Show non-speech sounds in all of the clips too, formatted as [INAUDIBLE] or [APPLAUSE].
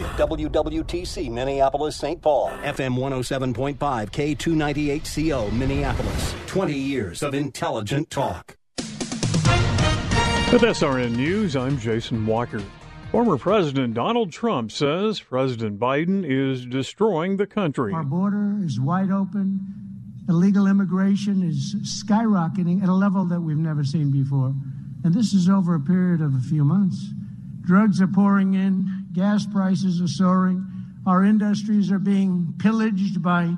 WWTC Minneapolis St. Paul, FM 107.5, K298CO Minneapolis. 20 years of intelligent talk. With SRN News, I'm Jason Walker. Former President Donald Trump says President Biden is destroying the country. Our border is wide open. Illegal immigration is skyrocketing at a level that we've never seen before. And this is over a period of a few months. Drugs are pouring in, gas prices are soaring, our industries are being pillaged by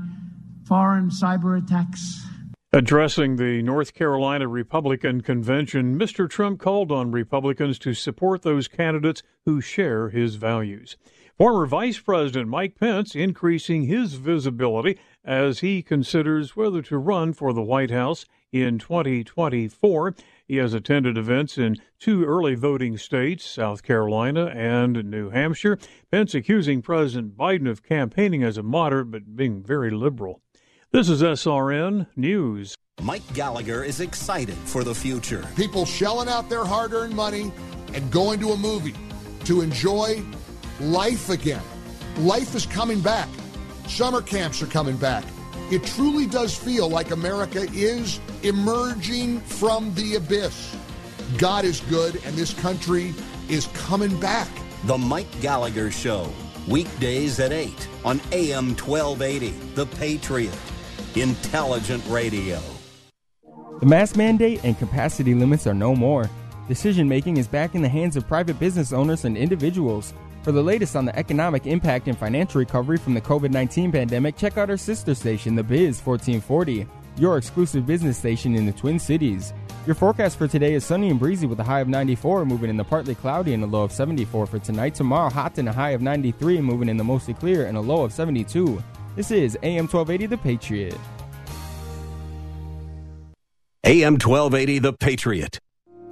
foreign cyber attacks. Addressing the North Carolina Republican Convention, Mr. Trump called on Republicans to support those candidates who share his values. Former Vice President Mike Pence increasing his visibility as he considers whether to run for the White House in 2024. He has attended events in two early voting states, South Carolina and New Hampshire. Pence accusing President Biden of campaigning as a moderate but being very liberal. This is SRN News. Mike Gallagher is excited for the future. People shelling out their hard earned money and going to a movie to enjoy life again. Life is coming back. Summer camps are coming back. It truly does feel like America is emerging from the abyss. God is good, and this country is coming back. The Mike Gallagher Show, weekdays at 8 on AM 1280. The Patriot. Intelligent radio. The mask mandate and capacity limits are no more. Decision making is back in the hands of private business owners and individuals. For the latest on the economic impact and financial recovery from the COVID 19 pandemic, check out our sister station, The Biz 1440, your exclusive business station in the Twin Cities. Your forecast for today is sunny and breezy with a high of 94, moving in the partly cloudy and a low of 74 for tonight. Tomorrow, hot and a high of 93, moving in the mostly clear and a low of 72. This is AM 1280 The Patriot. AM 1280, The Patriot.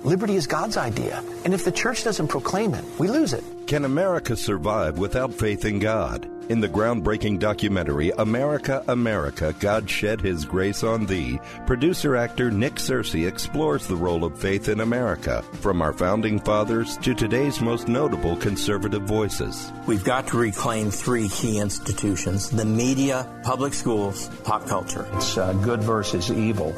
Liberty is God's idea, and if the church doesn't proclaim it, we lose it. Can America survive without faith in God? In the groundbreaking documentary America, America, God Shed His Grace on Thee, producer actor Nick Searcy explores the role of faith in America, from our founding fathers to today's most notable conservative voices. We've got to reclaim three key institutions the media, public schools, pop culture. It's uh, good versus evil.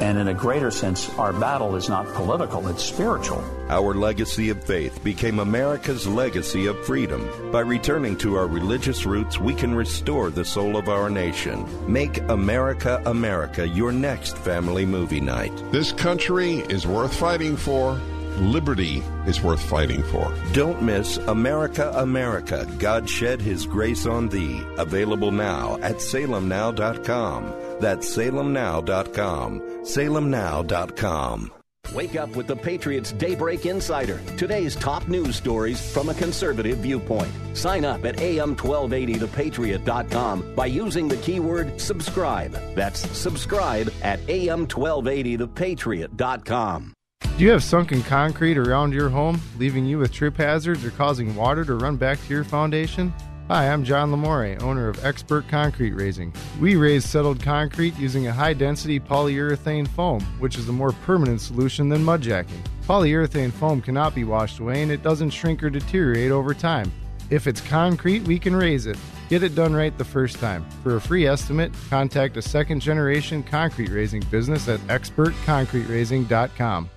And in a greater sense, our battle is not political, it's spiritual. Our legacy of faith became America's legacy of freedom. By returning to our religious roots, we can restore the soul of our nation. Make America America your next family movie night. This country is worth fighting for. Liberty is worth fighting for. Don't miss America America God Shed His Grace on Thee. Available now at salemnow.com. That's salemnow.com. salemnow.com. Wake up with the Patriots Daybreak Insider. Today's top news stories from a conservative viewpoint. Sign up at am1280thepatriot.com by using the keyword subscribe. That's subscribe at am1280thepatriot.com. Do you have sunken concrete around your home, leaving you with trip hazards or causing water to run back to your foundation? Hi, I'm John Lamore, owner of Expert Concrete Raising. We raise settled concrete using a high density polyurethane foam, which is a more permanent solution than mud jacking. Polyurethane foam cannot be washed away and it doesn't shrink or deteriorate over time. If it's concrete, we can raise it. Get it done right the first time. For a free estimate, contact a second generation concrete raising business at expertconcreteraising.com.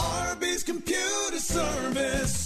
Arby's Computer Service.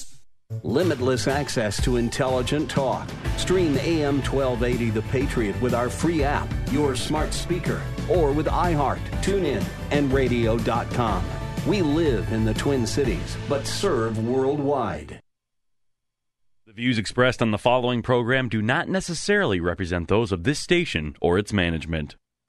Limitless access to intelligent talk. Stream AM 1280 The Patriot with our free app, your smart speaker, or with iHeart, TuneIn, and radio.com. We live in the Twin Cities, but serve worldwide. The views expressed on the following program do not necessarily represent those of this station or its management.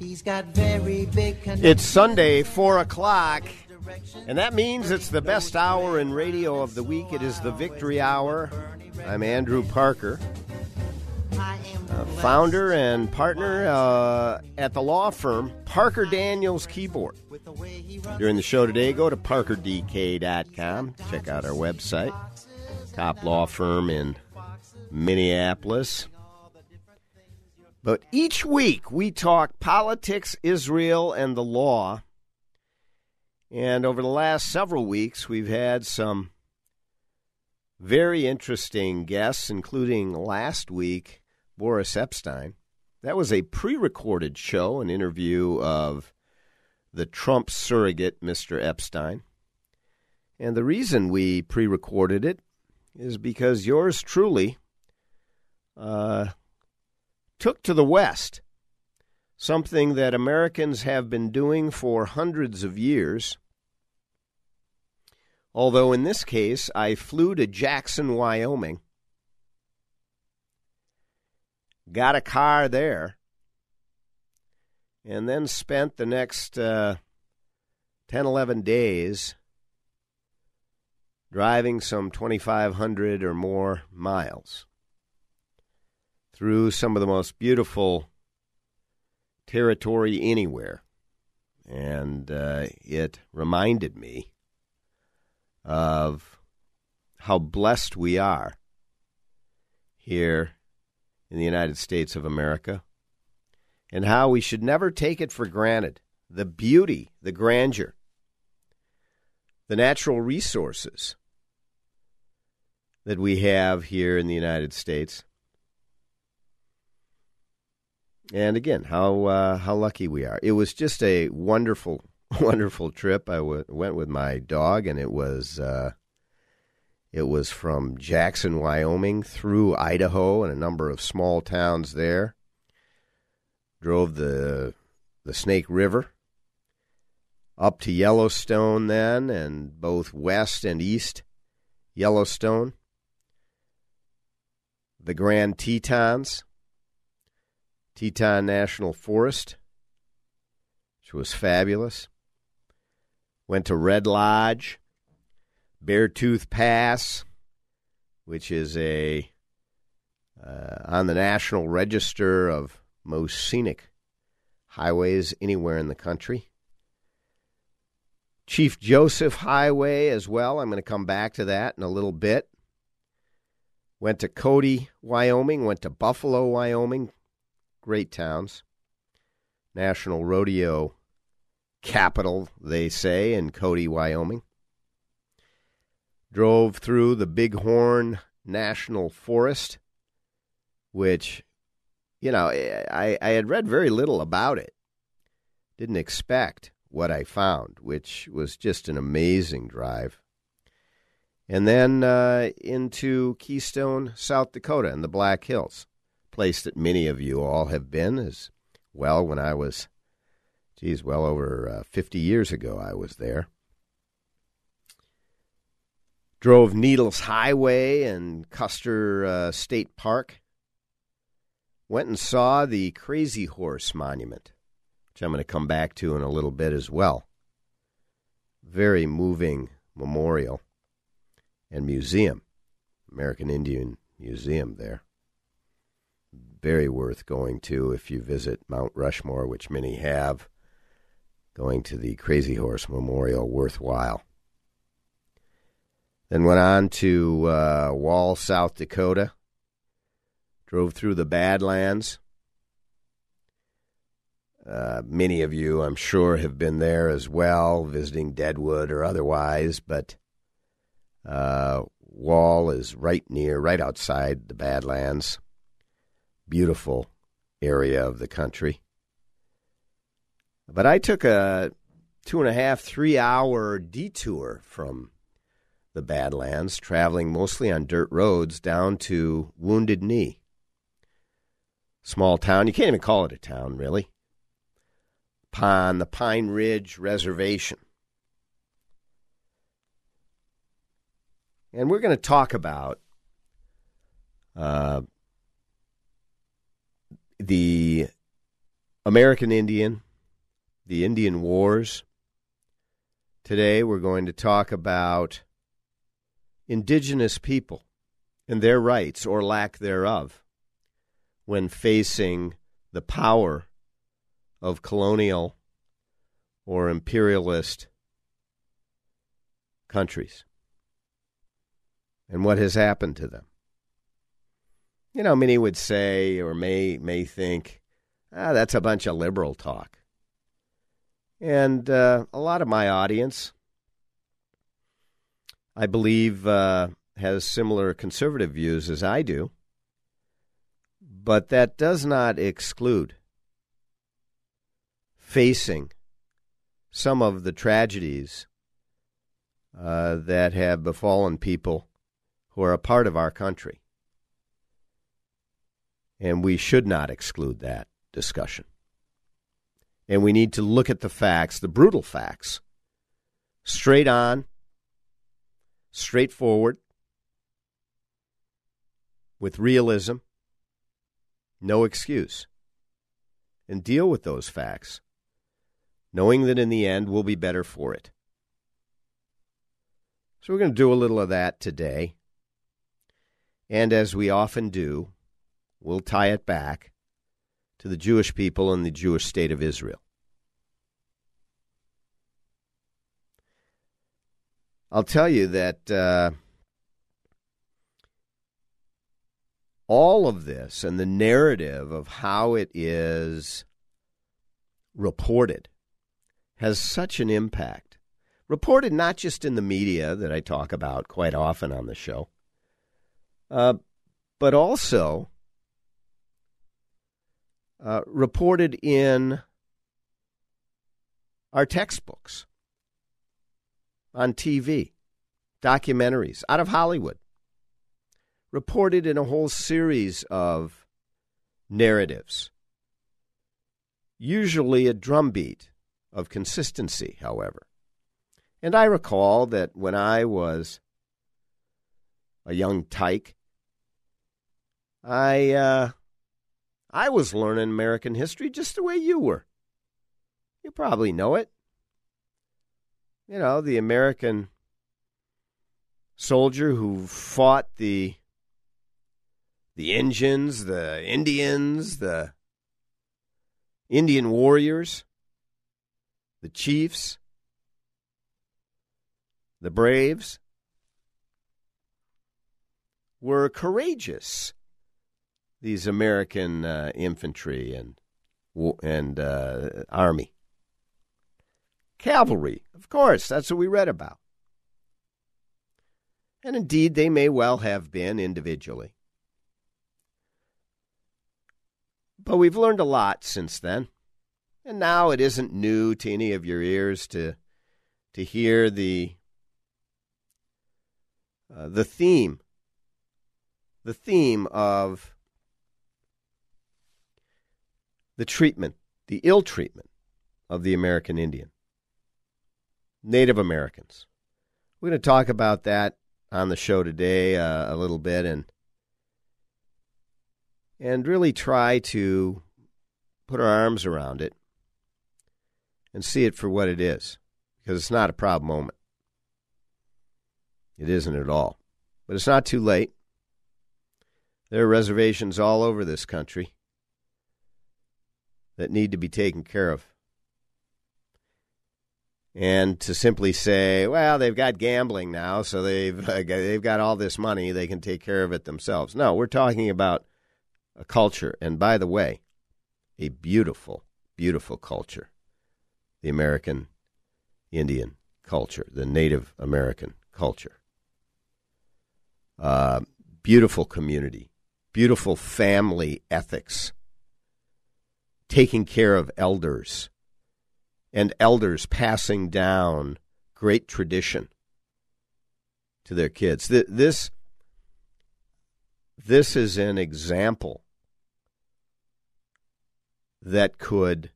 He's got very big It's Sunday, 4 o'clock, and that means it's the best hour in radio of the week. It is the Victory Hour. I'm Andrew Parker, uh, founder and partner uh, at the law firm Parker Daniels Kibort. During the show today, go to parkerdk.com, check out our website, top law firm in Minneapolis. But each week we talk politics, Israel, and the law. And over the last several weeks, we've had some very interesting guests, including last week, Boris Epshteyn. That was a pre recorded show, an interview of the Trump surrogate, Mr. Epshteyn. And the reason we pre recorded it is because yours truly uh, took to the West, something that Americans have been doing for hundreds of years. Although in this case, I flew to Jackson, Wyoming, got a car there, and then spent the next uh, 10, 11 days driving some 2,500 or more miles through some of the most beautiful territory anywhere. And uh, it reminded me of how blessed we are here in the United States of America and how we should never take it for granted the beauty, the grandeur, the natural resources that we have here in the United States. And again, how uh, how lucky we are! It was just a wonderful, [LAUGHS] wonderful trip. I w- went with my dog, and it was uh, it was from Jackson, Wyoming, through Idaho and a number of small towns there. Drove the the Snake River up to Yellowstone, then, and both west and east Yellowstone. The Grand Tetons Teton National Forest, which was fabulous. Went to Red Lodge, Beartooth Pass, which is a uh, on the National Register of most scenic highways anywhere in the country. Chief Joseph Highway as well. I'm going to come back to that in a little bit. Went to Cody, Wyoming. Went to Buffalo, Wyoming great towns. National Rodeo capital, they say, in Cody, Wyoming. Drove through the Bighorn National Forest, which, you know, I, I had read very little about it. Didn't expect what I found, which was just an amazing drive. And then uh, into Keystone, South Dakota, and the Black Hills place that many of you all have been as well when I was, geez, well over uh, 50 years ago, I was there. Drove Needles Highway and Custer uh, State Park. Went and saw the Crazy Horse Monument, which I'm going to come back to in a little bit as well. Very moving memorial and museum, American Indian Museum there. Very worth going to if you visit Mount Rushmore, which many have. Going to the Crazy Horse Memorial, worthwhile. Then went on to uh, Wall, South Dakota. Drove through the Badlands. Uh, many of you, I'm sure, have been there as well, visiting Deadwood or otherwise, but uh, Wall is right near, right outside the Badlands. Beautiful area of the country. But I took a two and a half, three hour detour from the Badlands, traveling mostly on dirt roads down to Wounded Knee. Small town. You can't even call it a town, really. Upon the Pine Ridge Reservation. And we're going to talk about uh, the American Indian, the Indian Wars. Today we're going to talk about indigenous people and their rights or lack thereof when facing the power of colonial or imperialist countries and what has happened to them. You know, many would say or may may think, ah, that's a bunch of liberal talk. And uh, a lot of my audience I believe, uh, has similar conservative views as I do. But that does not exclude facing some of the tragedies uh, that have befallen people who are a part of our country. And we should not exclude that discussion. And we need to look at the facts, the brutal facts, straight on, straightforward, with realism, no excuse, and deal with those facts, knowing that in the end we'll be better for it. So, we're going to do a little of that today. And as we often do, we'll tie it back to the Jewish people and the Jewish state of Israel. I'll tell you that uh, all of this and the narrative of how it is reported has such an impact. Reported not just in the media that I talk about quite often on the show, uh, but also uh, reported in our textbooks on TV, documentaries out of Hollywood, reported in a whole series of narratives. Usually a drumbeat of consistency, however. And I recall that when I was a young tyke, I uh, I was learning American history just the way you were. You probably know it you know, the American soldier who fought the the Indians, the Indians, the Indian warriors, the chiefs, the braves were courageous. These American uh, infantry and and uh, army. Cavalry, of course, that's what we read about. And indeed, they may well have been individually. But we've learned a lot since then. And now it isn't new to any of your ears to, to hear the, uh, the theme, the theme of the treatment, the ill treatment of the American Indian. Native Americans. We're going to talk about that on the show today uh, a little bit and and really try to put our arms around it and see it for what it is because it's not a proud moment. It isn't at all. But it's not too late. There are reservations all over this country that need to be taken care of. And to simply say, well, they've got gambling now, so they've [LAUGHS] uh, they've got all this money, they can take care of it themselves. No, we're talking about a culture, and by the way, a beautiful, beautiful culture, the American Indian culture, the Native American culture. Uh, beautiful community, beautiful family ethics, taking care of elders, and elders passing down great tradition to their kids. This, this is an example that could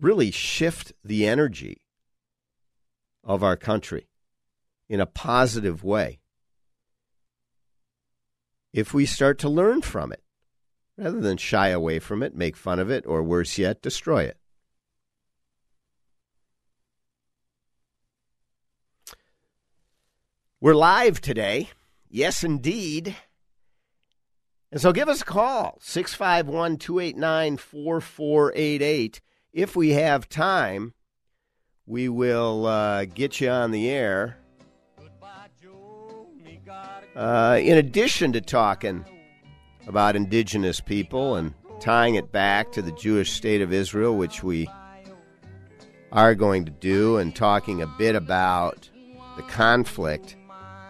really shift the energy of our country in a positive way if we start to learn from it rather than shy away from it, make fun of it, or worse yet, destroy it. We're live today. Yes, indeed. And so give us a call, 651 289 4488. If we have time, we will uh, get you on the air. Uh, in addition to talking about indigenous people and tying it back to the Jewish state of Israel, which we are going to do, and talking a bit about the conflict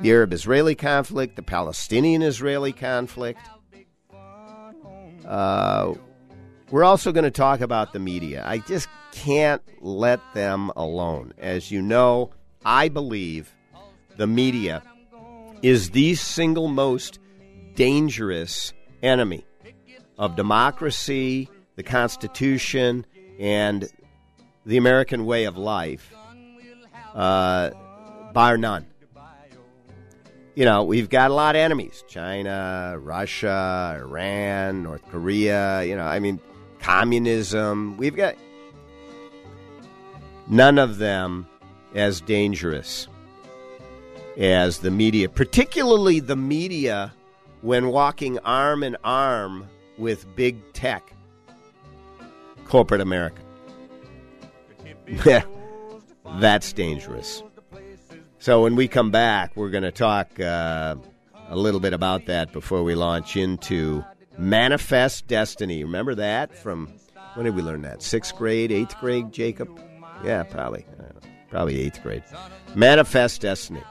the Arab Israeli conflict, the Palestinian Israeli conflict. Uh, we're also going to talk about the media. I just can't let them alone. As you know, I believe the media is the single most dangerous enemy of democracy, the Constitution, and the American way of life, uh, bar none. You know, we've got a lot of enemies China, Russia, Iran, North Korea, you know, I mean, communism. We've got none of them as dangerous as the media, particularly the media when walking arm in arm with big tech, corporate America. [LAUGHS] That's dangerous. So when we come back, we're going to talk uh, a little bit about that before we launch into Manifest Destiny. Remember that from when did we learn that? Sixth grade, eighth grade, Jacob? Yeah, probably. Probably eighth grade. Manifest Destiny.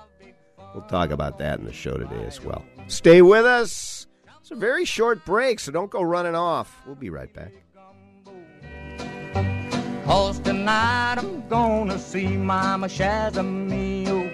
We'll talk about that in the show today as well. Stay with us. It's a very short break, so don't go running off. We'll be right back. Cause tonight I'm gonna see Mama Shazamio.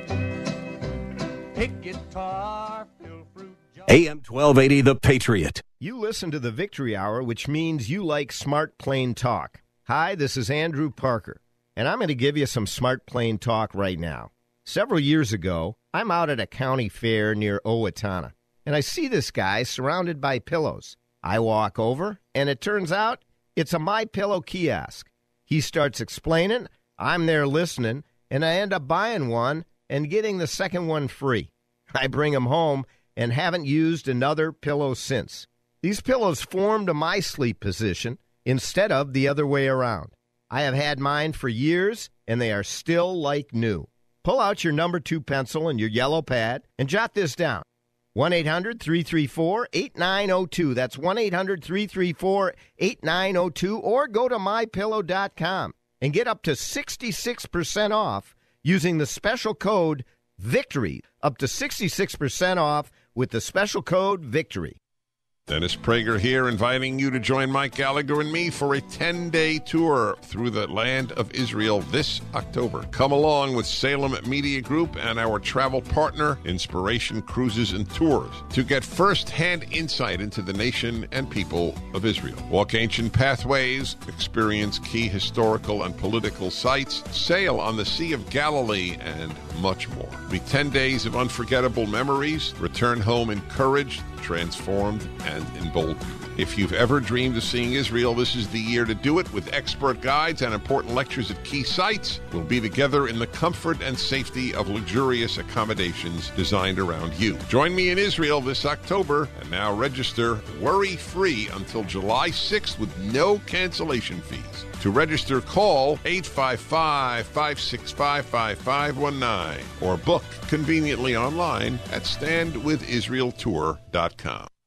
Pick guitar, fill fruit. AM 1280, The Patriot. You listen to the Victory Hour, which means you like smart plain talk. Hi, this is Andrew Parker, and I'm going to give you some smart plain talk right now. Several years ago, I'm out at a county fair near Owatonna, and I see this guy surrounded by pillows. I walk over, and it turns out it's a My Pillow kiosk. He starts explaining, I'm there listening, and I end up buying one and getting the second one free. [LAUGHS] I bring them home and haven't used another pillow since. These pillows form to my sleep position instead of the other way around. I have had mine for years, and they are still like new. Pull out your number two pencil and your yellow pad and jot this down 1 800 334 8902. That's 1 800 334 8902. Or go to mypillow.com and get up to 66% off using the special code VICTORY. Up to 66% off with the special code VICTORY. Dennis Prager here, inviting you to join Mike Gallagher and me for a 10 day tour through the land of Israel this October. Come along with Salem Media Group and our travel partner, Inspiration Cruises and Tours, to get first hand insight into the nation and people of Israel. Walk ancient pathways, experience key historical and political sites, sail on the Sea of Galilee, and much more. It'll be 10 days of unforgettable memories. Return home encouraged, transformed, and emboldened. If you've ever dreamed of seeing Israel, this is the year to do it with expert guides and important lectures at key sites. We'll be together in the comfort and safety of luxurious accommodations designed around you. Join me in Israel this October and now register worry free until July 6th with no cancellation fees. To register, call 855 565 5519 or book conveniently online at standwithisraeltour.com.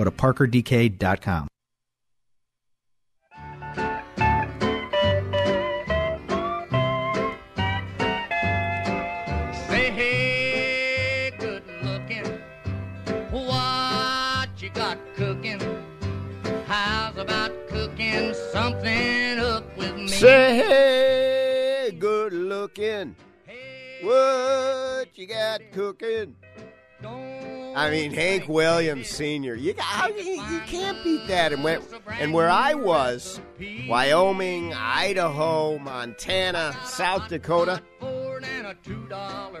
Go to parkerdk.com. Say hey, good looking. What you got cooking? How's about cooking something up with me? Say hey, good looking. What you got cooking? I mean, Hank Williams Sr. You, you, can't beat that. And where, and where I was, Wyoming, Idaho, Montana, South Dakota,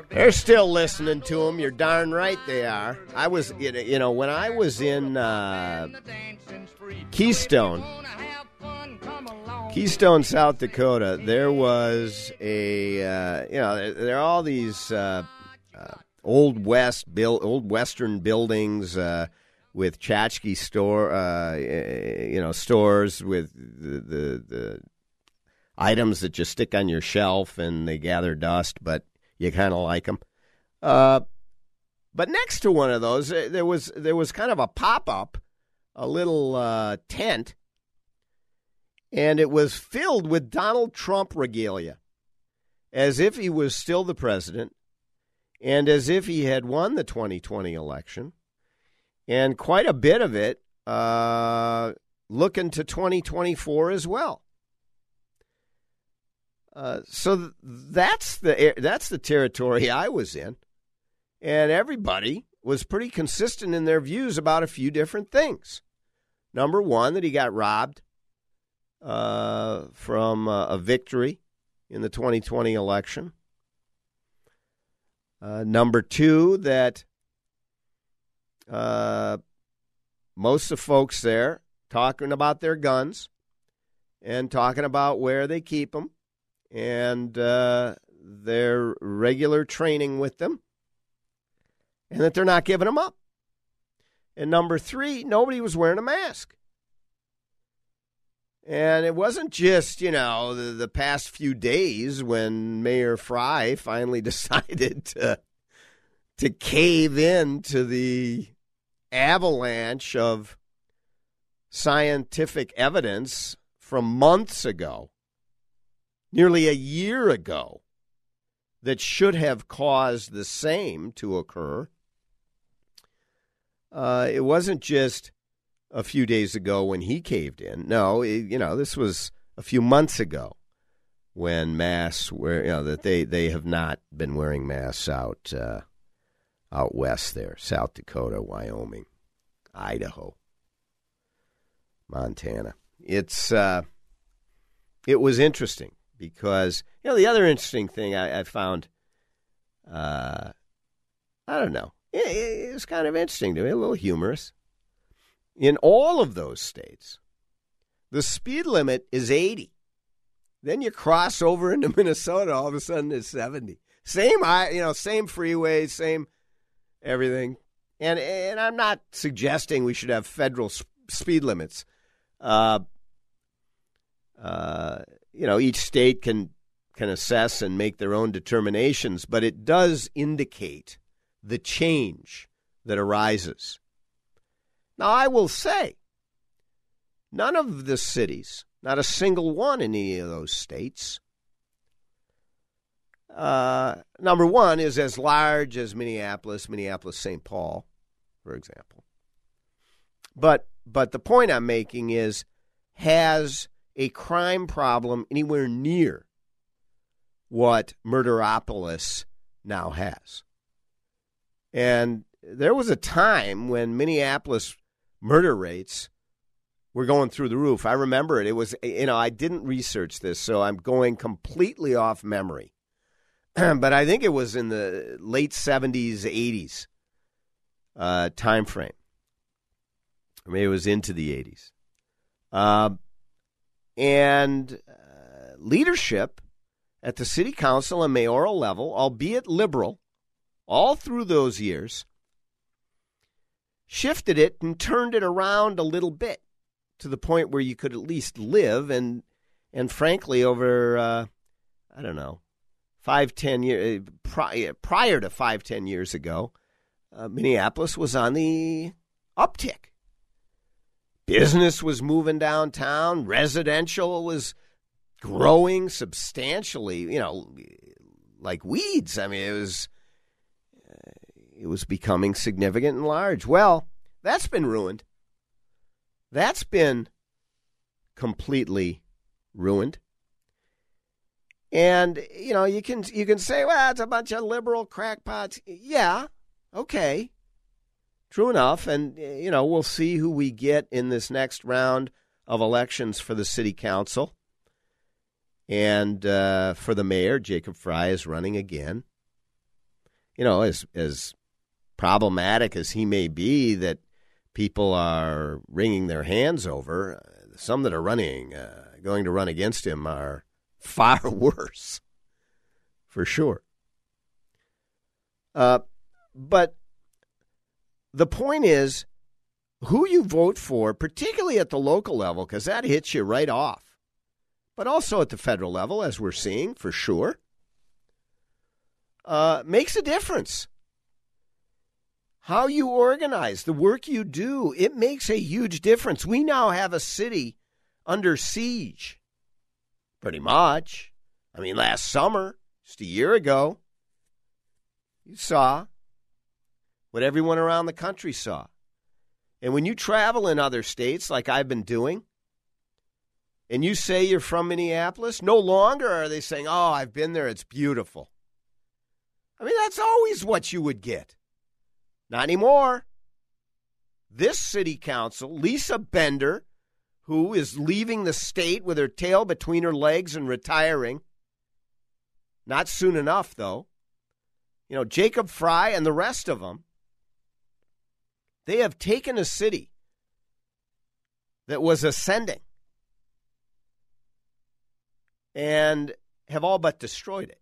they're still listening to him. You're darn right they are. I was, you know- when I was in uh, Keystone, Keystone, South Dakota, there was a, uh, you know, there, there are all these uh, old west, build, old western buildings uh, with tchotchke store, uh, you know, stores with the, the the items that you stick on your shelf and they gather dust, but you kind of like them. Uh, but next to one of those, uh, there was there was kind of a pop up, a little uh, tent, and it was filled with Donald Trump regalia, as if he was still the president, and as if he had won the 2020 election, and quite a bit of it uh, looking to 2024 as well. Uh, so th- that's the that's the territory I was in, and everybody was pretty consistent in their views about a few different things. Number one, that he got robbed uh, from uh, a victory in the 2020 election. Uh, number two, that uh, most of the folks there talking about their guns and talking about where they keep them and uh, their regular training with them, and that they're not giving them up. And number three, nobody was wearing a mask. And it wasn't just, you know, the, the past few days when Mayor Frey [LAUGHS] finally decided to, to cave in to the avalanche of scientific evidence from months ago, nearly a year ago, that should have caused the same to occur. Uh, it wasn't just a few days ago when he caved in. No, it, you know, this was a few months ago when masks were, you know, that they, they have not been wearing masks out uh, out west there, South Dakota, Wyoming, Idaho, Montana. It's uh, it was interesting because you know the other interesting thing I, I found, uh, I don't know, it, it was kind of interesting to me, a little humorous. In all of those states, the speed limit is 80. Then you cross over into [LAUGHS] Minnesota, all of a sudden it's 70. Same, you know, same freeways, same everything. And and I'm not suggesting we should have federal s- speed limits. Uh, uh, you know, each state can can assess and make their own determinations, but it does indicate the change that arises. Now, I will say, none of the cities, not a single one in any of those states, uh, number one, is as large as Minneapolis, Minneapolis, St. Paul, for example. But but the point I'm making is has a crime problem anywhere near what Murderopolis now has. And there was a time when Minneapolis murder rates were going through the roof. I remember it. It was, you know, I didn't research this, so I'm going completely off memory. [CLEARS THROAT] but I think it was in the late 70s, 80s uh, time frame. Or maybe it was into the 80s. Uh, and uh, leadership at the city council and mayoral level, albeit liberal, all through those years, shifted it and turned it around a little bit to the point where you could at least live and and frankly over uh, I don't know five ten years prior, prior to five ten years ago, uh, Minneapolis was on the uptick. Business was moving downtown. Residential was growing substantially. You know, like weeds. I mean, it was it was becoming significant and large. Well, that's been ruined. That's been completely ruined. And you know, you can you can say, well, it's a bunch of liberal crackpots. Yeah, okay, true enough. And you know, we'll see who we get in this next round of elections for the city council. And uh, for the mayor, Jacob Frey is running again. You know, as as problematic as he may be, that people are wringing their hands over. Some that are running, uh, going to run against him, are [LAUGHS] far worse, for sure. Uh, but the point is who you vote for, particularly at the local level, because that hits you right off, but also at the federal level, as we're seeing for sure, uh, makes a difference. How you organize, the work you do, it makes a huge difference. We now have a city under siege, pretty much. I mean, last summer, just a year ago, you saw what everyone around the country saw. And when you travel in other states, like I've been doing, and you say you're from Minneapolis, no longer are they saying, Oh, I've been there, it's beautiful. I mean, that's always what you would get. Not anymore. This city council, Lisa Bender, who is leaving the state with her tail between her legs and retiring, not soon enough, though. You know, Jacob Frey and the rest of them, they have taken a city that was ascending and have all but destroyed it.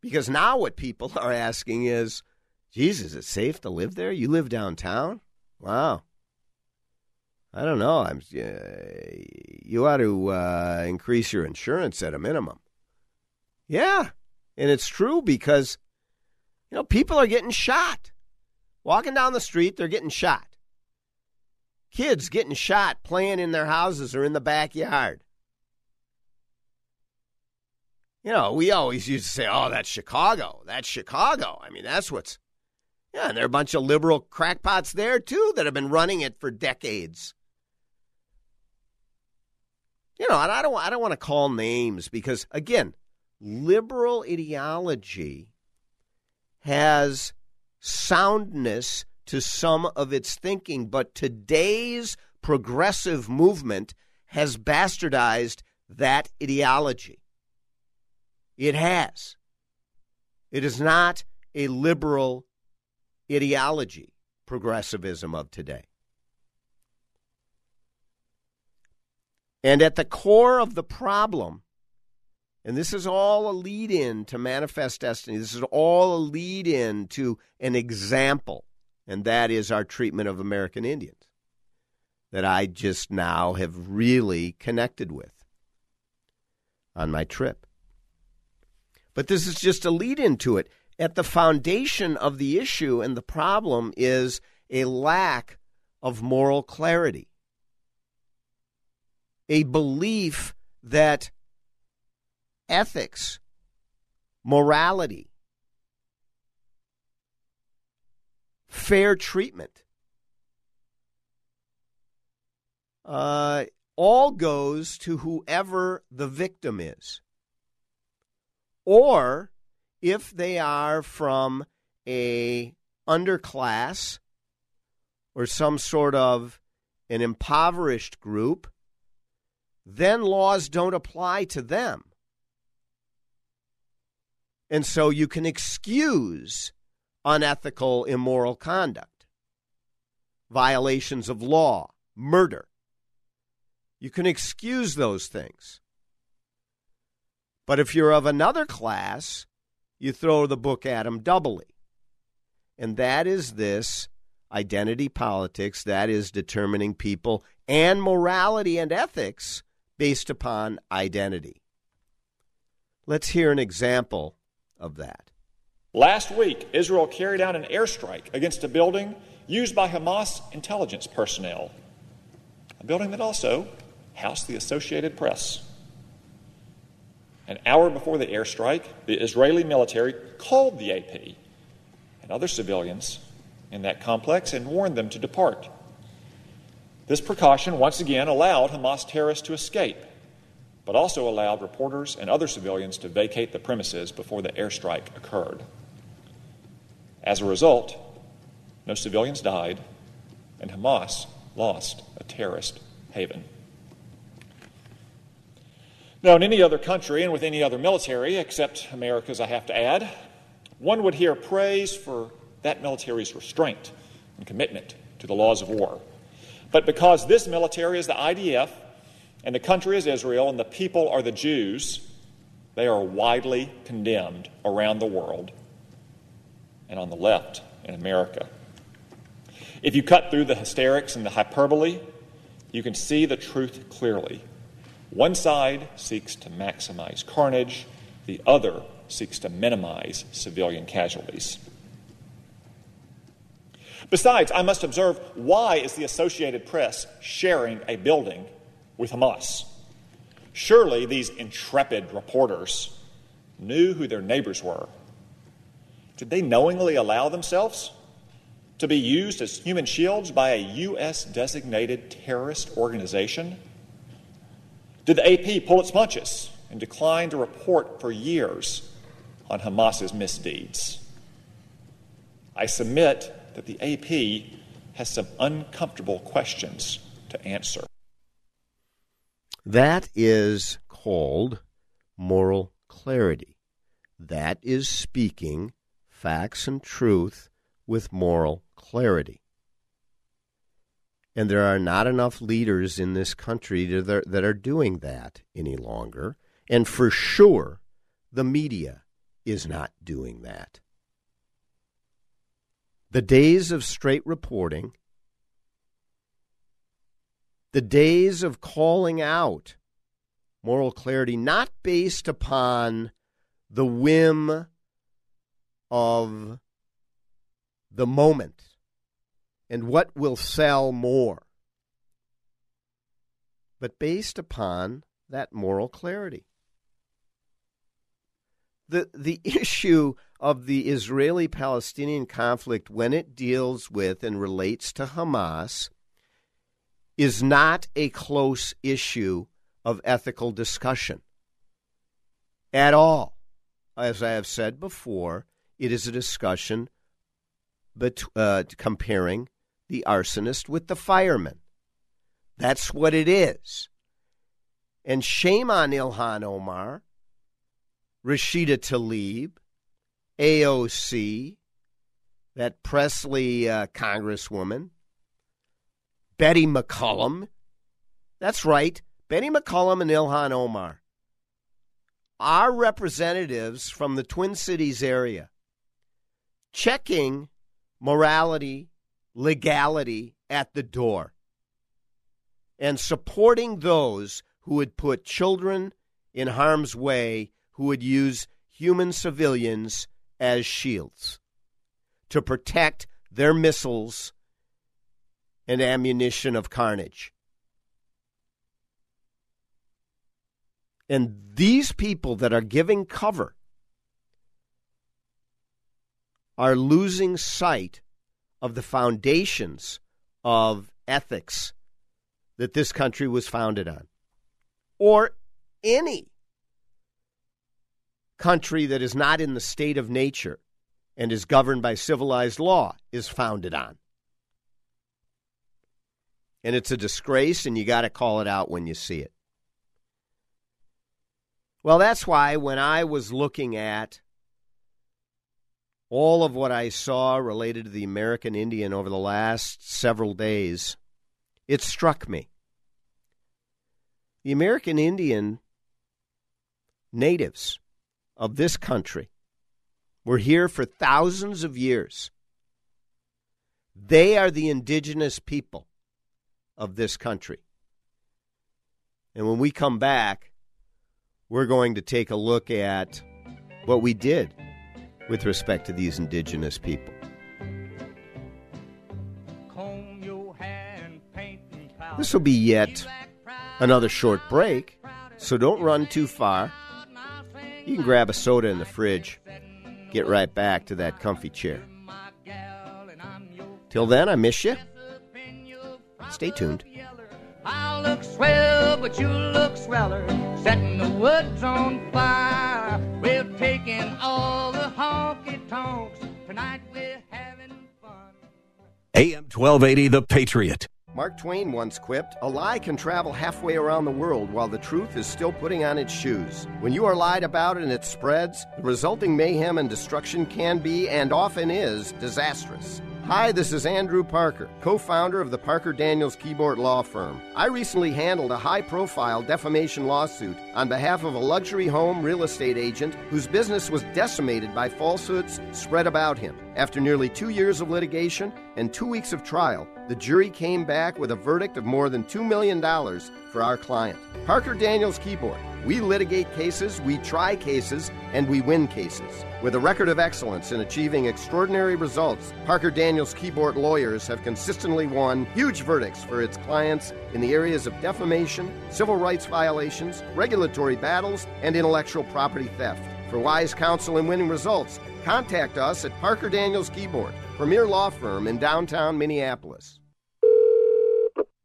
Because now what people [LAUGHS] are asking is, Jesus, is it safe to live there? You live downtown? Wow. I don't know. I'm. Uh, you ought to uh, increase your insurance at a minimum. Yeah, and it's true because you know people are getting shot. Walking down the street, they're getting shot. Kids getting shot playing in their houses or in the backyard. You know, we always used to say, "Oh, that's Chicago. That's Chicago." I mean, that's what's yeah, and there are a bunch of liberal crackpots there too that have been running it for decades. You know, and I don't I don't want to call names because again, liberal ideology has soundness to some of its thinking, but today's progressive movement has bastardized that ideology. It has. It is not a liberal ideology, progressivism of today. And at the core of the problem, and this is all a lead in to manifest destiny, this is all a lead in to an example and that is our treatment of American Indians that I just now have really connected with on my trip. But this is just a lead into it. At the foundation of the issue and the problem is a lack of moral clarity, a belief that ethics, morality, fair treatment, uh, all goes to whoever the victim is. Or if they are from a underclass or some sort of an impoverished group, then laws don't apply to them. And so you can excuse unethical, immoral conduct, violations of law, murder. You can excuse those things. But if you're of another class, you throw the book at them doubly. And that is this identity politics, that is determining people and morality and ethics based upon identity. Let's hear an example of that. Last week, Israel carried out an airstrike against a building used by Hamas intelligence personnel, a building that also housed the Associated Press. An hour before the airstrike, the Israeli military called the AP and other civilians in that complex and warned them to depart. This precaution once again allowed Hamas terrorists to escape, but also allowed reporters and other civilians to vacate the premises before the airstrike occurred. As a result, no civilians died, and Hamas lost a terrorist haven. Now, in any other country and with any other military, except America's, I have to add, one would hear praise for that military's restraint and commitment to the laws of war. But because this military is the IDF, and the country is Israel, and the people are the Jews, they are widely condemned around the world and on the left in America. If you cut through the hysterics and the hyperbole, you can see the truth clearly. One side seeks to maximize carnage, the other seeks to minimize civilian casualties. Besides, I must observe why is the Associated Press sharing a building with Hamas? Surely these intrepid reporters knew who their neighbors were did they knowingly allow themselves to be used as human shields by a U.S. designated terrorist organization? Did the AP pull its punches and decline to report for years on Hamas's misdeeds? I submit that the AP has some uncomfortable questions to answer. That is called moral clarity. That is speaking facts and truth with moral clarity. And there are not enough leaders in this country that are doing that any longer. And for sure, the media is not doing that. The days of straight reporting, the days of calling out moral clarity, not based upon the whim of the moment and what will sell more, but based upon that moral clarity. The, the [LAUGHS] issue of the Israeli Palestinian conflict, when it deals with and relates to Hamas, is not a close issue of ethical discussion at all. As I have said before, it is a discussion bet- uh, comparing the arsonist with the fireman. That's what it is. And shame on Ilhan Omar, Rashida Tlaib, AOC, that Pressley uh, congresswoman, Betty McCollum. That's right, Betty McCollum and Ilhan Omar. Our representatives from the Twin Cities area checking morality legality at the door and supporting those who would put children in harm's way, who would use human civilians as shields to protect their missiles and ammunition of carnage. And these people that are giving cover are losing sight of the foundations of ethics that this country was founded on, or any country that is not in the state of nature and is governed by civilized law is founded on. And it's a disgrace, and you got to call it out when you see it. Well, that's why when I was looking at all of what I saw related to the American Indian over the last several days, it struck me. The American Indian natives of this country were here for thousands of years. They are the indigenous people of this country. And when we come back, we're going to take a look at what we did with respect to these indigenous people. This will be yet another short break, so don't run too far. You can grab a soda in the fridge, get right back to that comfy chair. Till then, I miss you. Stay tuned. I look swell, but you look sweller. Setting the woods on fire. We're taking all the honky tonks. Tonight we're having fun. AM 1280, The Patriot. Mark Twain once quipped, A lie can travel halfway around the world while the truth is still putting on its shoes. When you are lied about and it spreads, the resulting mayhem and destruction can be, and often is, disastrous. Hi, this is Andrew Parker, co founder of the Parker Daniels Kibort Law Firm. I recently handled a high profile defamation lawsuit on behalf of a luxury home real estate agent whose business was decimated by falsehoods spread about him. After nearly two years of litigation and two weeks of trial, the jury came back with a verdict of more than $2 million for our client. Parker Daniels Kibort. We litigate cases, we try cases, and we win cases. With a record of excellence in achieving extraordinary results, Parker Daniels Kibort lawyers have consistently won huge verdicts for its clients in the areas of defamation, civil rights violations, regulatory battles, and intellectual property theft. For wise counsel and winning results, contact us at Parker Daniels Kibort, premier law firm in downtown Minneapolis.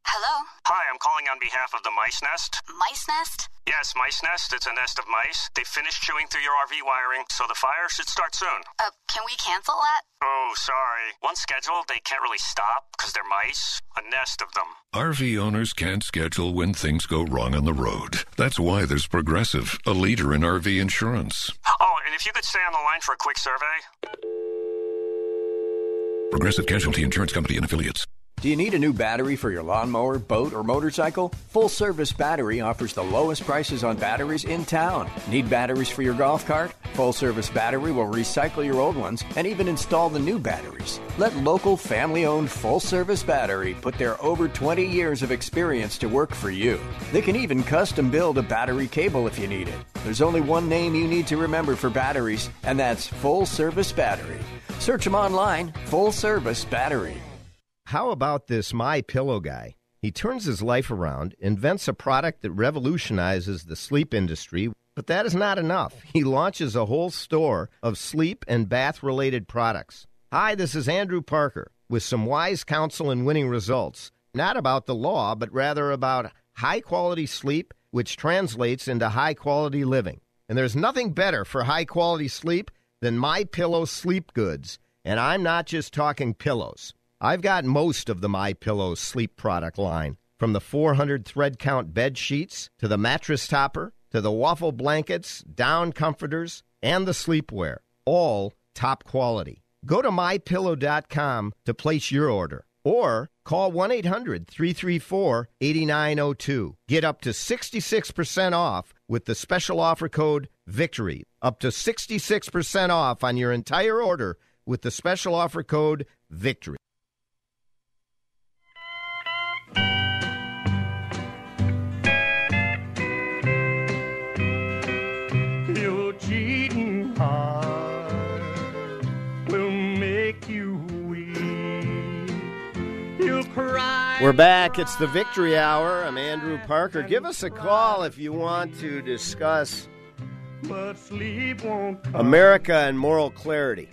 Hello? Hi, I'm calling on behalf of the Mice Nest. Mice Nest? Yes, Mice Nest. It's a nest of mice. They finished chewing through your RV wiring, so the fire should start soon. Uh, can we cancel that? Oh, sorry. Once scheduled, they can't really stop because they're mice. A nest of them. RV owners can't schedule when things go wrong on the road. That's why there's Progressive, a leader in RV insurance. Oh, and if you could stay on the line for a quick survey. Progressive Casualty Insurance Company and Affiliates. Do you need a new battery for your lawnmower, boat, or motorcycle? Full Service Battery offers the lowest prices on batteries in town. Need batteries for your golf cart? Full Service Battery will recycle your old ones and even install the new batteries. Let local family owned Full Service Battery put their over 20 years of experience to work for you. They can even custom build a battery cable if you need it. There's only one name you need to remember for batteries, and that's Full Service Battery. Search them online Full Service Battery. How about this My Pillow guy? He turns his life around, invents a product that revolutionizes the sleep industry, but that is not enough. He launches a whole store of sleep and bath related products. Hi, this is Andrew Parker with some wise counsel and winning results. Not about the law, but rather about high quality sleep, which translates into high quality living. And there's nothing better for high quality sleep than My Pillow sleep goods. And I'm not just talking pillows. I've got most of the My Pillow sleep product line, from the 400 thread count bed sheets to the mattress topper to the waffle blankets, down comforters, and the sleepwear, all top quality. Go to mypillow.com to place your order or call 1-800-334-8902. Get up to 66% off with the special offer code VICTORY. Up to 66% off on your entire order with the special offer code VICTORY. We're back. It's the Victory Hour. I'm Andrew Parker. Give us a call if you want to discuss America and moral clarity,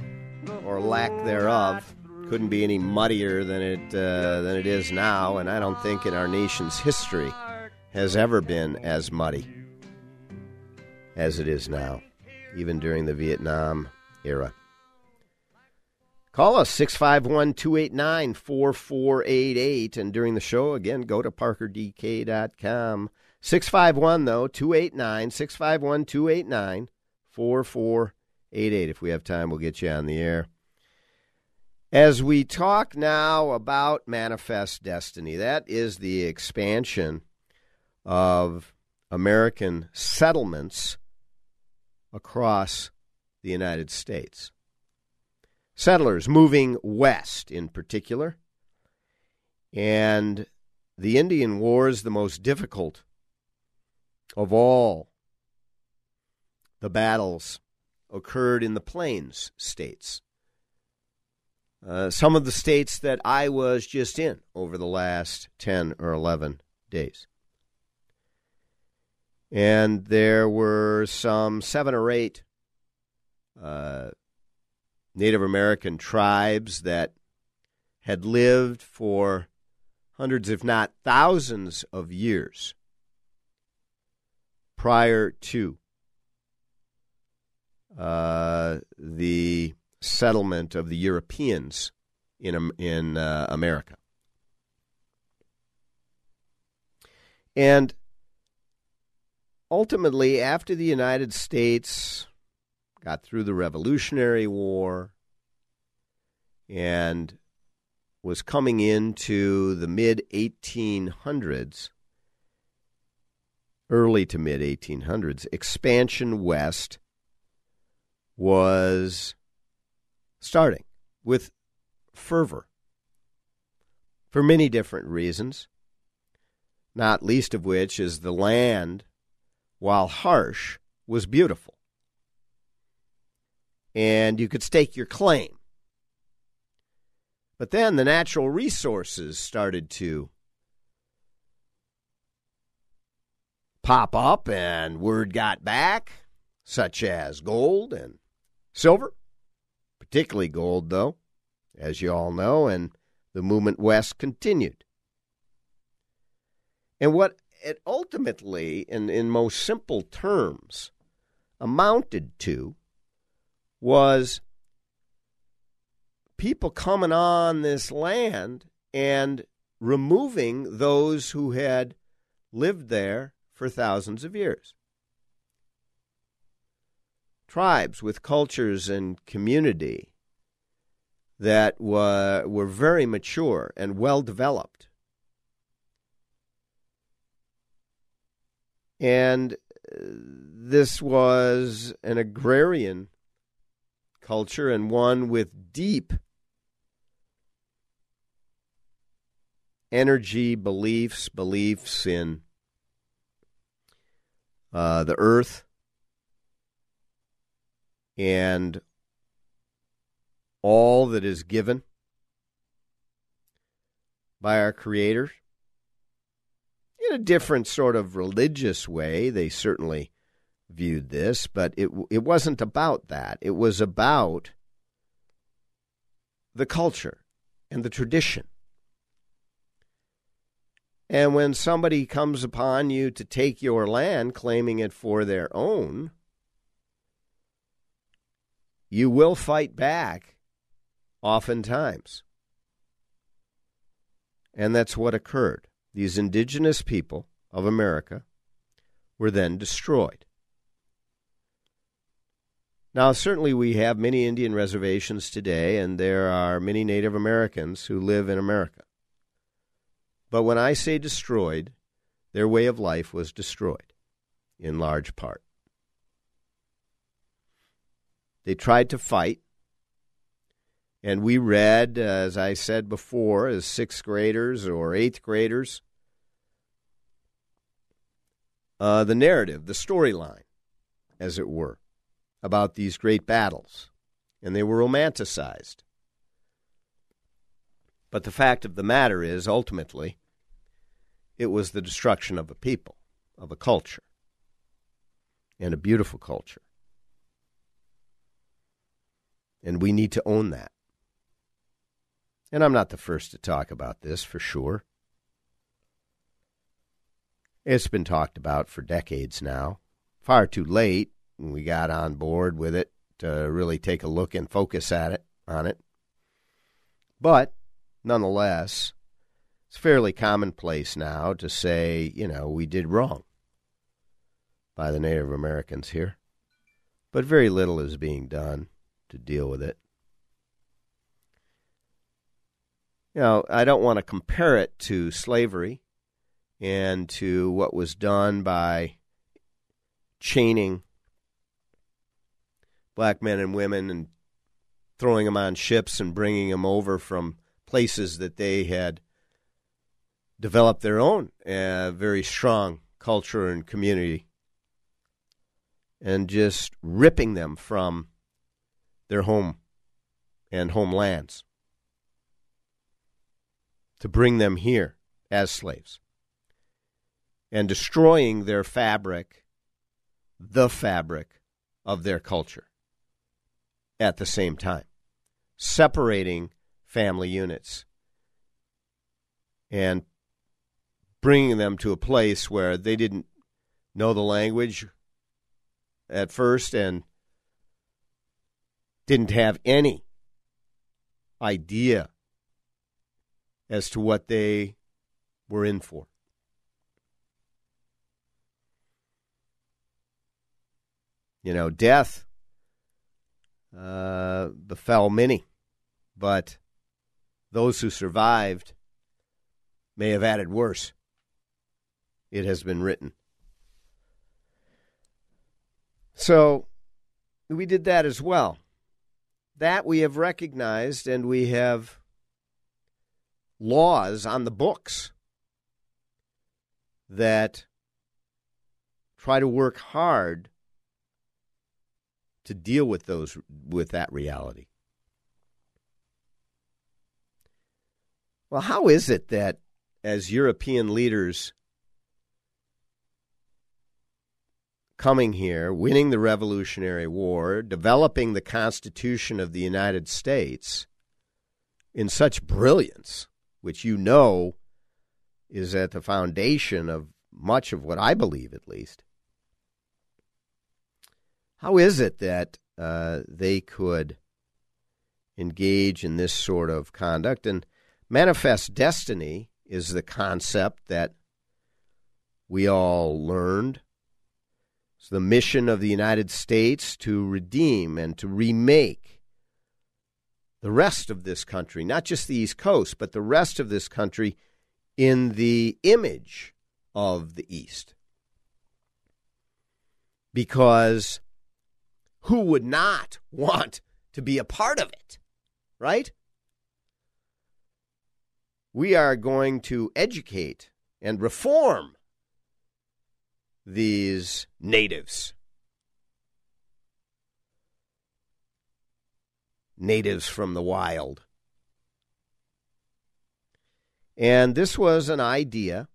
or lack thereof. Couldn't be any muddier than it uh, than it is now, and I don't think in our nation's history has ever been as muddy as it is now, even during the Vietnam era. Call us 651 289 4488. And during the show, again, go to parkerdk.com. 651, though, 289 651 289 4488. If we have time, we'll get you on the air. As we talk now about Manifest Destiny, that is the expansion of American settlements across the United States settlers moving west in particular. And the Indian Wars, the most difficult of all the battles, occurred in the Plains states. Uh, some of the states that I was just in over the last 10 or 11 days. And there were some seven or eight uh, Native American tribes that had lived for hundreds, if not thousands, of years prior to uh, the settlement of the Europeans in in uh, America. And ultimately, after the United States got through the Revolutionary War, and was coming into the mid 1800s, early to mid 1800s, expansion west was starting with fervor for many different reasons, not least of which is the land, while harsh, was beautiful and you could stake your claim. But then the natural resources started to pop up, and word got back, such as gold and silver, particularly gold, though, as you all know, and the movement west continued. And what it ultimately, in, in most simple terms, amounted to was people coming on this land and removing those who had lived there for thousands of years. Tribes with cultures and community that were, were very mature and well developed. And uh, this was an agrarian culture and one with deep energy beliefs, beliefs in uh, the earth and all that is given by our Creator. In a different sort of religious way, they certainly viewed this, but it it wasn't about that. It was about the culture and the tradition. And when somebody comes upon you to take your land, claiming it for their own, you will fight back oftentimes. And that's what occurred. These indigenous people of America were then destroyed. Now, certainly we have many Indian reservations today, and there are many Native Americans who live in America. But when I say destroyed, their way of life was destroyed in large part. They tried to fight, and we read, as I said before, as sixth graders or eighth graders, uh, the narrative, the storyline, as it were about these great battles, and they were romanticized. But the fact of the matter is, ultimately, it was the destruction of a people, of a culture, and a beautiful culture. And we need to own that. And I'm not the first to talk about this for sure. It's been talked about for decades now. Far too late we got on board with it to really take a look and focus at it on it. But nonetheless, it's fairly commonplace now to say, you know, we did wrong by the Native Americans here. But very little is being done to deal with it. You know, I don't want to compare it to slavery and to what was done by chaining black men and women and throwing them on ships and bringing them over from places that they had developed their own uh, very strong culture and community. And just ripping them from their home and homelands to bring them here as slaves. And destroying their fabric, the fabric of their culture at the same time, separating family units and bringing them to a place where they didn't know the language at first and didn't have any idea as to what they were in for. You know, death uh, befell many, but those who survived may have added worse. It has been written. So we did that as well. That we have recognized, and we have laws on the books that try to work hard to deal with those with that reality. Well, how is it that as European leaders coming here, winning the Revolutionary War, developing the Constitution of the United States in such brilliance, which you know is at the foundation of much of what I believe, at least. How is it that uh, they could engage in this sort of conduct? And manifest destiny is the concept that we all learned. It's the mission of the United States to redeem and to remake the rest of this country, not just the East Coast, but the rest of this country in the image of the East. Because who would not want to be a part of it, right? We are going to educate and reform these natives. Natives from the wild. And this was an idea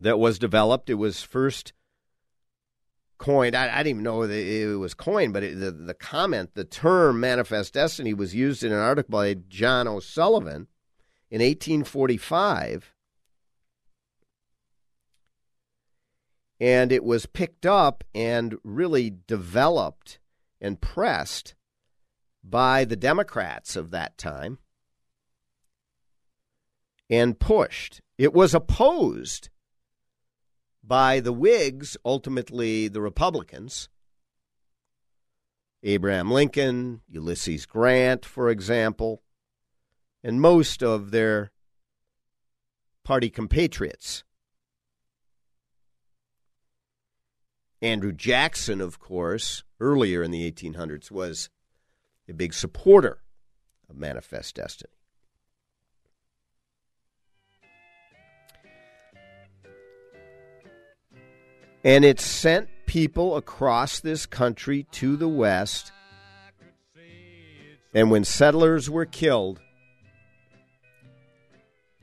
that was developed. It was first coined. I, I didn't even know it was coined, but it, the, the comment, the term manifest destiny was used in an article by John O'Sullivan in 1845. And it was picked up and really developed and pressed by the Democrats of that time and pushed. It was opposed by the Whigs, ultimately the Republicans. Abraham Lincoln, Ulysses Grant, for example, and most of their party compatriots. Andrew Jackson, of course, earlier in the 1800s, was a big supporter of Manifest Destiny. And it sent people across this country to the West. And when settlers were killed,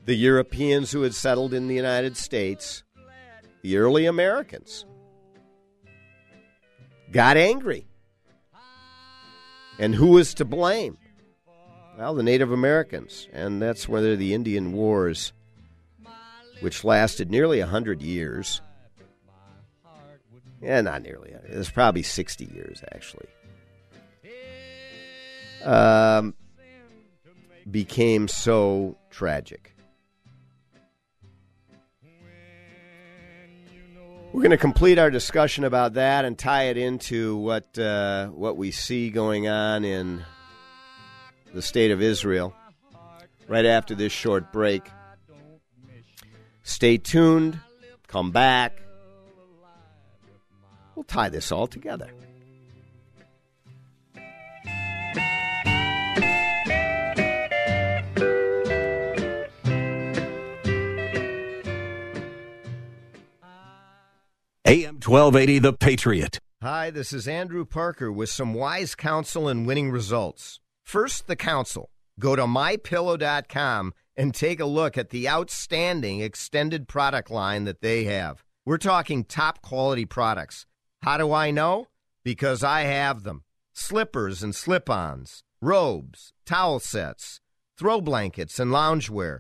the Europeans who had settled in the United States, the early Americans, got angry. And who was to blame? Well, the Native Americans. And that's whether the Indian Wars, which lasted nearly 100 years. Yeah, not nearly. It was probably 60 years, actually. Um, became so tragic. We're going to complete our discussion about that and tie it into what uh, what we see going on in the state of Israel right after this short break. Stay tuned. Come back. We'll tie this all together. AM 1280, The Patriot. Hi, this is Andrew Parker with some wise counsel and winning results. First, the counsel. Go to mypillow.com and take a look at the outstanding extended product line that they have. We're talking top quality products. How do I know? Because I have them. Slippers and slip ons, robes, towel sets, throw blankets, and loungewear.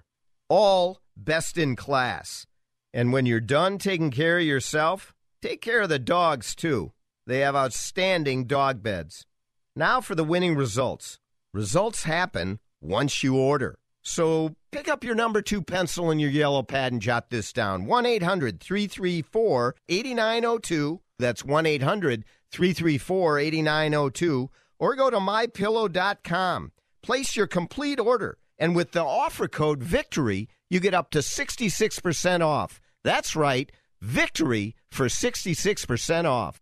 All best in class. And when you're done taking care of yourself, take care of the dogs too. They have outstanding dog beds. Now for the winning results. Results happen once you order. So pick up your number two pencil and your yellow pad and jot this down 1 800 334 8902. That's 1 800 334 8902. Or go to mypillow.com. Place your complete order. And with the offer code VICTORY, you get up to 66% off. That's right, victory for 66% off.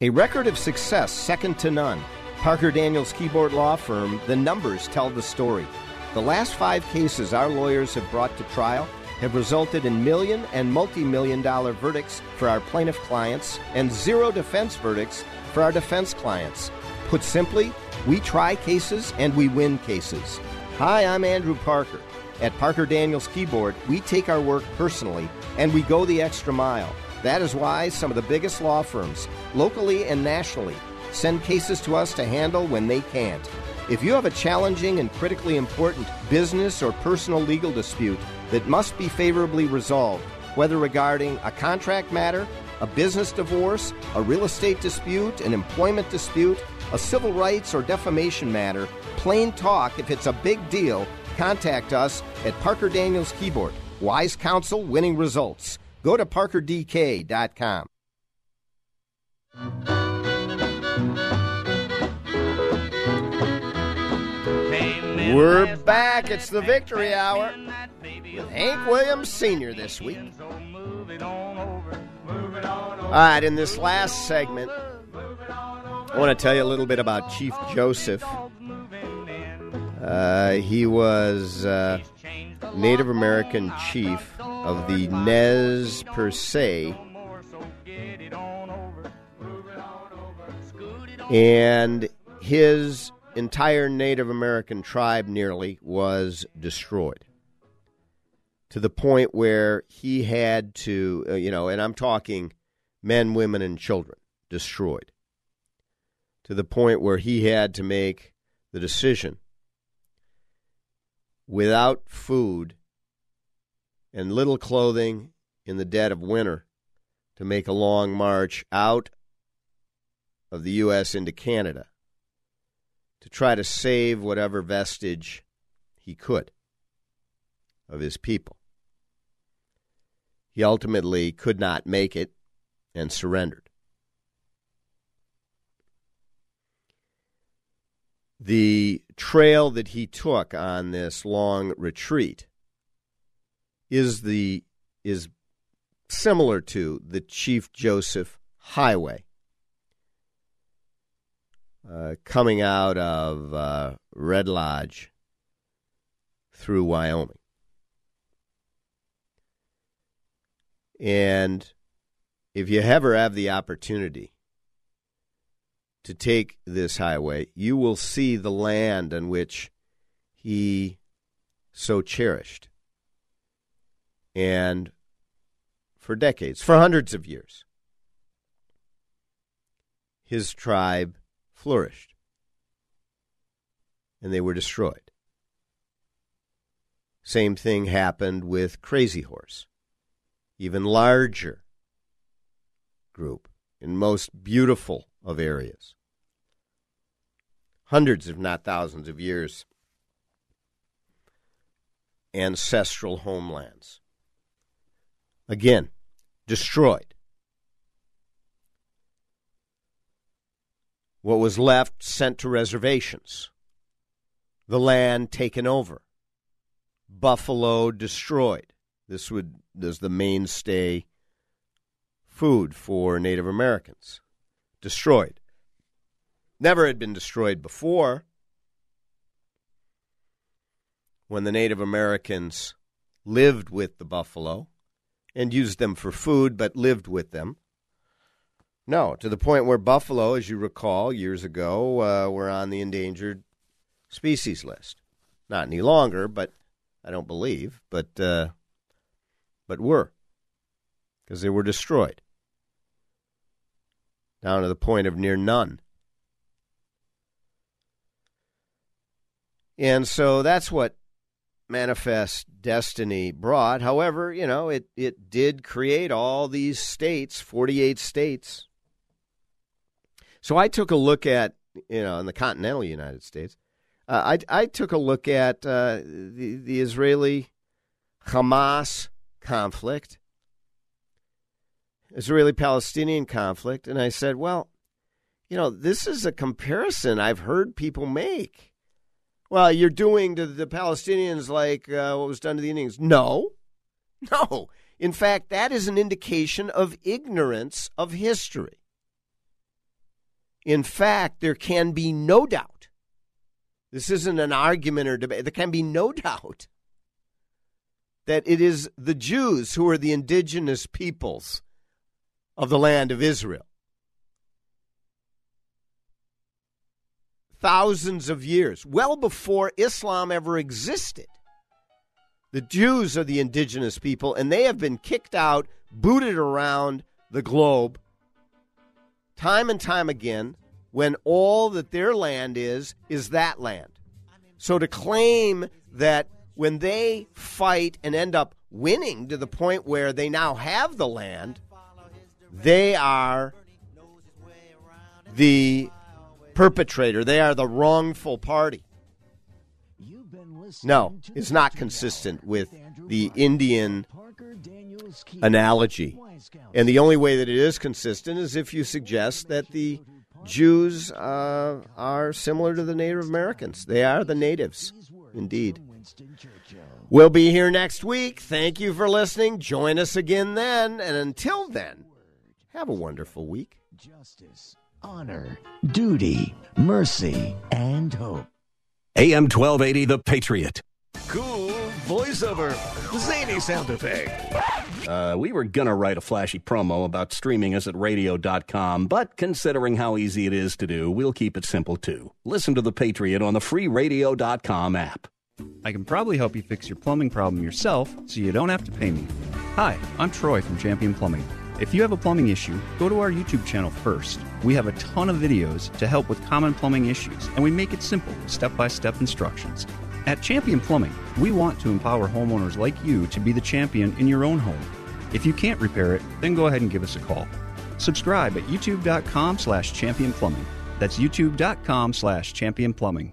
A record of success second to none. Parker Daniels Kibort Law Firm, the numbers tell the story. The last five cases our lawyers have brought to trial have resulted in million and multi million dollar verdicts for our plaintiff clients and zero defense verdicts for our defense clients. Put simply, we try cases and we win cases. Hi, I'm Andrew Parker. At Parker Daniels Kibort, we take our work personally and we go the extra mile. That is why some of the biggest law firms, locally and nationally, send cases to us to handle when they can't. If you have a challenging and critically important business or personal legal dispute that must be favorably resolved, whether regarding a contract matter, a business divorce, a real estate dispute, an employment dispute, a civil rights or defamation matter, plain talk, if it's a big deal, contact us at Parker Daniels Kibort. Wise counsel, winning results. Go to parkerdk.com. We're back. It's the Victory Hour with Hank Williams Sr. this week. All right, in this last segment, I want to tell you a little bit about Chief Joseph. Uh, he was uh, Native American chief of the Nez Perce. And his entire Native American tribe nearly was destroyed to the point where he had to, uh, you know, and I'm talking men, women, and children destroyed to the point where he had to make the decision without food and little clothing in the dead of winter to make a long march out of the U.S. into Canada to try to save whatever vestige he could of his people. He ultimately could not make it and surrendered. The trail that he took on this long retreat is the is similar to the Chief Joseph Highway uh, coming out of uh, Red Lodge through Wyoming. And if you ever have the opportunity to take this highway, you will see the land on which he so cherished. And for decades, for hundreds of years, his tribe flourished and they were destroyed. Same thing happened with Crazy Horse, even larger group in most beautiful of areas. Hundreds, if not thousands, of years ancestral homelands. Again, destroyed. What was left sent to reservations. The land taken over. Buffalo destroyed. This would this is the mainstay food for Native Americans. Destroyed. Never had been destroyed before. When the Native Americans lived with the buffalo and used them for food, but lived with them. No, to the point where buffalo, as you recall, years ago, uh, were on the endangered species list. Not any longer, but I don't believe, but uh, but were because they were destroyed down to the point of near none. And so that's what manifest destiny brought. However, you know, it, it did create all these states, 48 states. So I took a look at, you know, in the continental United States, uh, I, I took a look at uh, the, the Israeli Hamas conflict, Israeli Palestinian conflict, and I said, well, you know, this is a comparison I've heard people make. Well, you're doing to the Palestinians like uh, what was done to the Indians. No, [LAUGHS] no. In fact, that is an indication of ignorance of history. In fact, there can be no doubt. This isn't an argument or debate. There can be no doubt that it is the Jews who are the indigenous peoples of the land of Israel. Thousands of years, well before Islam ever existed. The Jews are the indigenous people, and they have been kicked out, booted around the globe time and time again when all that their land is, is that land. So to claim that when they fight and end up winning to the point where they now have the land, they are the perpetrator. They are the wrongful party. No, it's not consistent with the Indian analogy. And the only way that it is consistent is if you suggest that the Jews uh, are similar to the Native Americans. They are the natives, indeed. We'll be here next week. Thank you for listening. Join us again then. And until then, have a wonderful week. Justice honor, duty, mercy, and hope. AM 1280, The Patriot. Cool voiceover, zany sound effect. Uh, we were going to write a flashy promo about streaming us at radio.com, but considering how easy it is to do, we'll keep it simple too. Listen to The Patriot on the free radio.com app. I can probably help you fix your plumbing problem yourself so you don't have to pay me. Hi, I'm Troy from Champion Plumbing. If you have a plumbing issue, go to our YouTube channel first. We have a ton of videos to help with common plumbing issues, and we make it simple with step by step instructions. At Champion Plumbing, we want to empower homeowners like you to be the champion in your own home. If you can't repair it, then go ahead and give us a call. Subscribe at youtube.com slash championplumbing. That's youtube.com slash championplumbing.